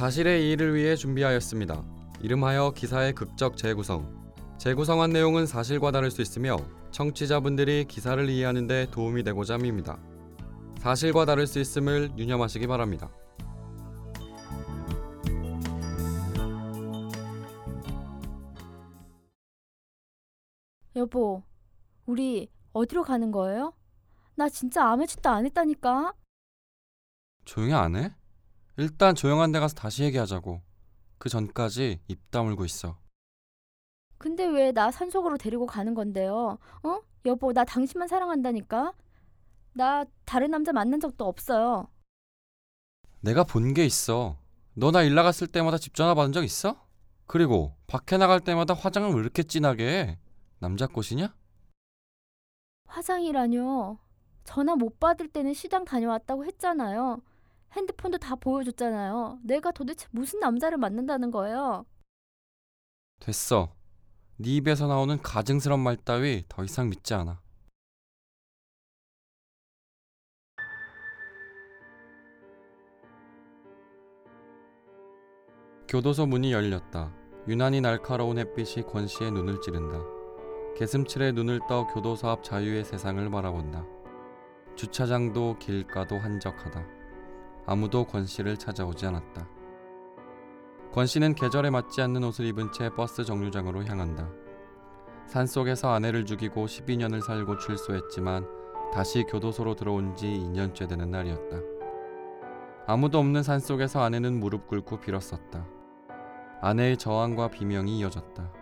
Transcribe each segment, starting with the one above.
사실의 이의를 위해 준비하였습니다. 이름하여 기사의 극적 재구성. 재구성한 내용은 사실과 다를 수 있으며 청취자분들이 기사를 이해하는 데 도움이 되고자 합니다. 사실과 다를 수 있음을 유념하시기 바랍니다. 여보, 우리 어디로 가는 거예요? 나 진짜 아무 짓도 안 했다니까. 조용히 안 해? 일단 조용한 데 가서 다시 얘기하자고. 그 전까지 입 다물고 있어. 근데 왜 나 산속으로 데리고 가는 건데요? 어? 여보, 나 당신만 사랑한다니까. 나 다른 남자 만난 적도 없어요. 내가 본 게 있어. 너 나 일 나갔을 때마다 집 전화 받은 적 있어? 그리고 밖에 나갈 때마다 화장을 왜 이렇게 진하게 해? 남자 꽃이냐? 화장이라뇨. 전화 못 받을 때는 시장 다녀왔다고 했잖아요. 핸드폰도 다 보여줬잖아요. 내가 도대체 무슨 남자를 만난다는 거예요? 됐어. 네 입에서 나오는 가증스런 말 따위 더 이상 믿지 않아. 교도소 문이 열렸다. 유난히 날카로운 햇빛이 권 씨의 눈을 찌른다. 개슴칠에 눈을 떠 교도소 앞 자유의 세상을 바라본다. 주차장도 길가도 한적하다. 아무도 권 씨를 찾아오지 않았다. 권 씨는 계절에 맞지 않는 옷을 입은 채 버스 정류장으로 향한다. 산 속에서 아내를 죽이고 12년을 살고 출소했지만 다시 교도소로 들어온 지 2년째 되는 날이었다. 아무도 없는 산 속에서 아내는 무릎 꿇고 빌었었다. 아내의 저항과 비명이 이어졌다.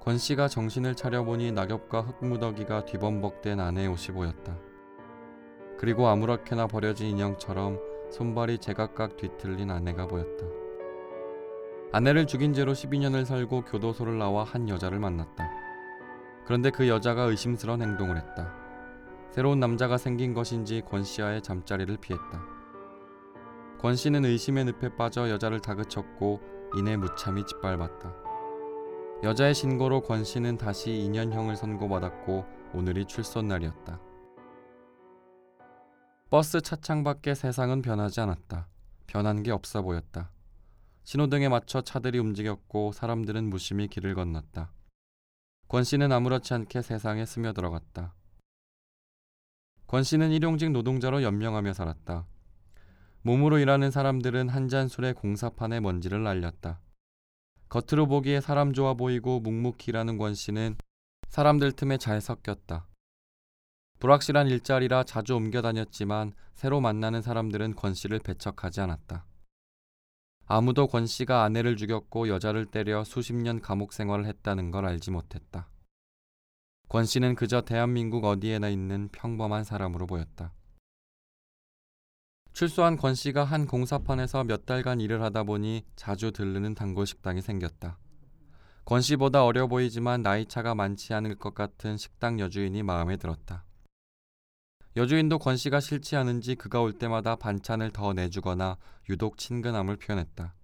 권 씨가 정신을 차려보니 낙엽과 흙무더기가 뒤범벅된 아내의 옷이 보였다. 그리고 아무렇게나 버려진 인형처럼 손발이 제각각 뒤틀린 아내가 보였다. 아내를 죽인 죄로 12년을 살고 교도소를 나와 한 여자를 만났다. 그런데 그 여자가 의심스러운 행동을 했다. 새로운 남자가 생긴 것인지 권 씨와의 잠자리를 피했다. 권 씨는 의심의 늪에 빠져 여자를 다그쳤고 이내 무참히 짓밟았다. 여자의 신고로 권 씨는 다시 2년형을 선고받았고 오늘이 출소 날이었다. 버스 차창 밖의 세상은 변하지 않았다. 변한 게 없어 보였다. 신호등에 맞춰 차들이 움직였고 사람들은 무심히 길을 건넜다. 권 씨는 아무렇지 않게 세상에 스며들어갔다. 권 씨는 일용직 노동자로 연명하며 살았다. 몸으로 일하는 사람들은 한 잔 술에 공사판에 먼지를 날렸다. 겉으로 보기에 사람 좋아 보이고 묵묵히 일하는 권 씨는 사람들 틈에 잘 섞였다. 불확실한 일자리라 자주 옮겨 다녔지만 새로 만나는 사람들은 권 씨를 배척하지 않았다. 아무도 권 씨가 아내를 죽였고 여자를 때려 수십 년 감옥 생활을 했다는 걸 알지 못했다. 권 씨는 그저 대한민국 어디에나 있는 평범한 사람으로 보였다. 출소한 권 씨가 한 공사판에서 몇 달간 일을 하다 보니 자주 들르는 단골 식당이 생겼다. 권 씨보다 어려 보이지만 나이 차가 많지 않을 것 같은 식당 여주인이 마음에 들었다. 여주인도 권 씨가 싫지 않은지 그가 올 때마다 반찬을 더 내주거나 유독 친근함을 표현했다.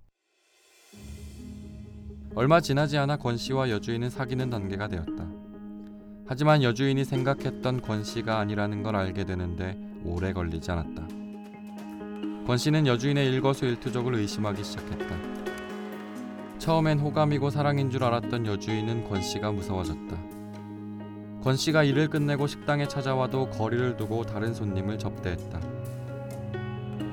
얼마 지나지 않아 권 씨와 여주인은 사귀는 단계가 되었다. 하지만 여주인이 생각했던 권 씨가 아니라는 걸 알게 되는데 오래 걸리지 않았다. 권 씨는 여주인의 일거수일투족을 의심하기 시작했다. 처음엔 호감이고 사랑인 줄 알았던 여주인은 권 씨가 무서워졌다. 권 씨가 일을 끝내고 식당에 찾아와도 거리를 두고 다른 손님을 접대했다.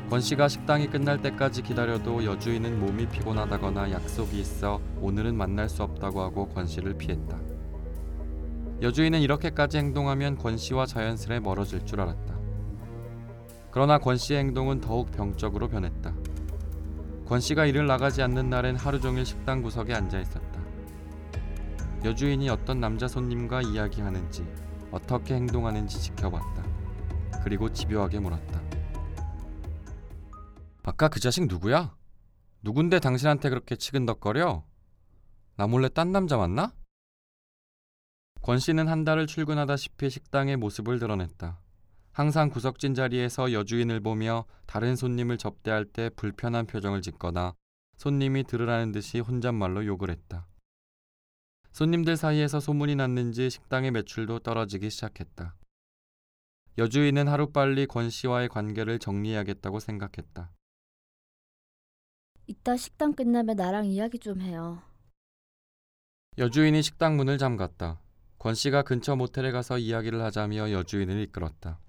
권 씨가 식당이 끝날 때까지 기다려도 여주인은 몸이 피곤하다거나 약속이 있어 오늘은 만날 수 없다고 하고 권 씨를 피했다. 여주인은 이렇게까지 행동하면 권 씨와 자연스레 멀어질 줄 알았다. 그러나 권 씨의 행동은 더욱 병적으로 변했다. 권 씨가 일을 나가지 않는 날엔 하루 종일 식당 구석에 앉아 있었다. 여주인이 어떤 남자 손님과 이야기하는지 어떻게 행동하는지 지켜봤다. 그리고 집요하게 물었다. 아까 그 자식 누구야? 누군데 당신한테 그렇게 치근덕거려? 나 몰래 딴 남자 만나? 권 씨는 한 달을 출근하다시피 식당의 모습을 드러냈다. 항상 구석진 자리에서 여주인을 보며 다른 손님을 접대할 때 불편한 표정을 짓거나 손님이 들으라는 듯이 혼잣말로 욕을 했다. 손님들 사이에서 소문이 났는지 식당의 매출도 떨어지기 시작했다. 여주인은 하루빨리 권 씨와의 관계를 정리해야겠다고 생각했다. 이따 식당 끝나면 나랑 이야기 좀 해요. 여주인이 식당 문을 잠갔다. 권 씨가 근처 모텔에 가서 이야기를 하자며 여주인을 이끌었다.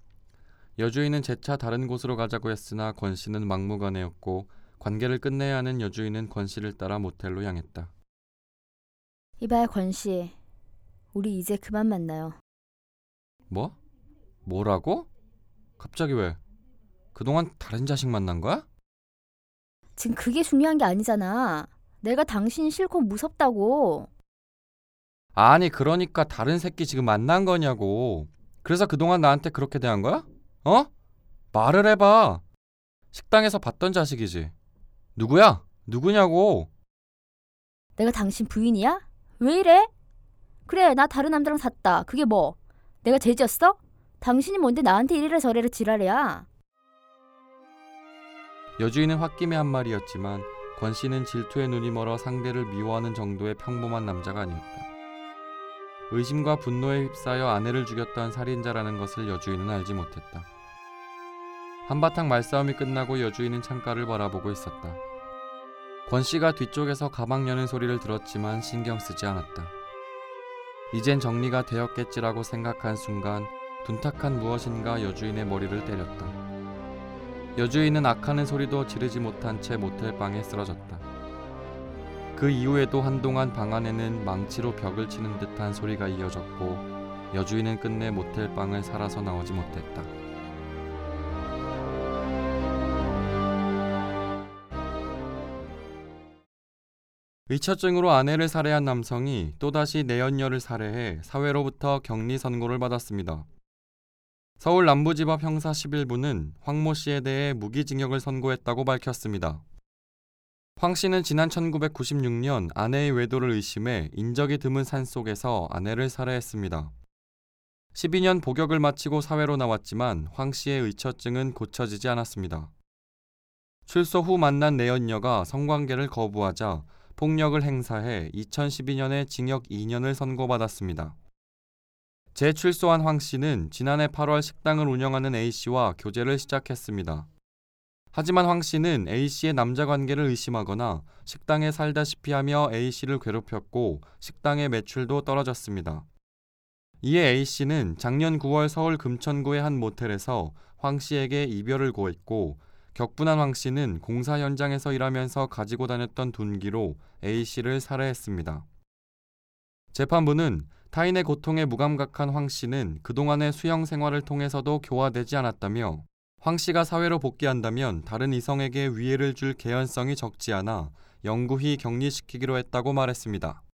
여주인은 재차 다른 곳으로 가자고 했으나 권 씨는 막무가내였고 관계를 끝내야 하는 여주인은 권 씨를 따라 모텔로 향했다. 이봐요, 권 씨. 우리 이제 그만 만나요. 뭐? 뭐라고? 갑자기 왜? 그동안 다른 자식 만난 거야? 지금 그게 중요한 게 아니잖아. 내가 당신 싫고 무섭다고. 아니 그러니까 다른 새끼 지금 만난 거냐고. 그래서 그동안 나한테 그렇게 대한 거야? 어? 말을 해봐. 식당에서 봤던 자식이지. 누구야? 누구냐고. 내가 당신 부인이야? 왜 이래? 그래, 나 다른 남자랑 잤다. 그게 뭐? 내가 죄지었어? 당신이 뭔데 나한테 이래라 저래라 지랄이야. 여주인은 홧김에 한 말이었지만 권 씨는 질투에 눈이 멀어 상대를 미워하는 정도의 평범한 남자가 아니었다. 의심과 분노에 휩싸여 아내를 죽였던 살인자라는 것을 여주인은 알지 못했다. 한바탕 말싸움이 끝나고 여주인은 창가를 바라보고 있었다. 권 씨가 뒤쪽에서 가방 여는 소리를 들었지만 신경 쓰지 않았다. 이젠 정리가 되었겠지라고 생각한 순간 둔탁한 무엇인가 여주인의 머리를 때렸다. 여주인은 악하는 소리도 지르지 못한 채 모텔 방에 쓰러졌다. 그 이후에도 한동안 방 안에는 망치로 벽을 치는 듯한 소리가 이어졌고 여주인은 끝내 모텔 방을 살아서 나오지 못했다. 의처증으로 아내를 살해한 남성이 또다시 내연녀를 살해해 사회로부터 격리 선고를 받았습니다. 서울 남부지법 형사 11부는 황모 씨에 대해 무기징역을 선고했다고 밝혔습니다. 황 씨는 지난 1996년 아내의 외도를 의심해 인적이 드문 산 속에서 아내를 살해했습니다. 12년 복역을 마치고 사회로 나왔지만 황 씨의 의처증은 고쳐지지 않았습니다. 출소 후 만난 내연녀가 성관계를 거부하자 폭력을 행사해 2012년에 징역 2년을 선고받았습니다. 재출소한 황 씨는 지난해 8월 식당을 운영하는 A 씨와 교제를 시작했습니다. 하지만 황 씨는 A 씨의 남자 관계를 의심하거나 식당에 살다시피 하며 A 씨를 괴롭혔고 식당의 매출도 떨어졌습니다. 이에 A 씨는 작년 9월 서울 금천구의 한 모텔에서 황 씨에게 이별을 고했고 격분한 황 씨는 공사 현장에서 일하면서 가지고 다녔던 둔기로 A 씨를 살해했습니다. 재판부는 타인의 고통에 무감각한 황 씨는 그동안의 수영 생활을 통해서도 교화되지 않았다며 황 씨가 사회로 복귀한다면 다른 이성에게 위해를 줄 개연성이 적지 않아 영구히 격리시키기로 했다고 말했습니다.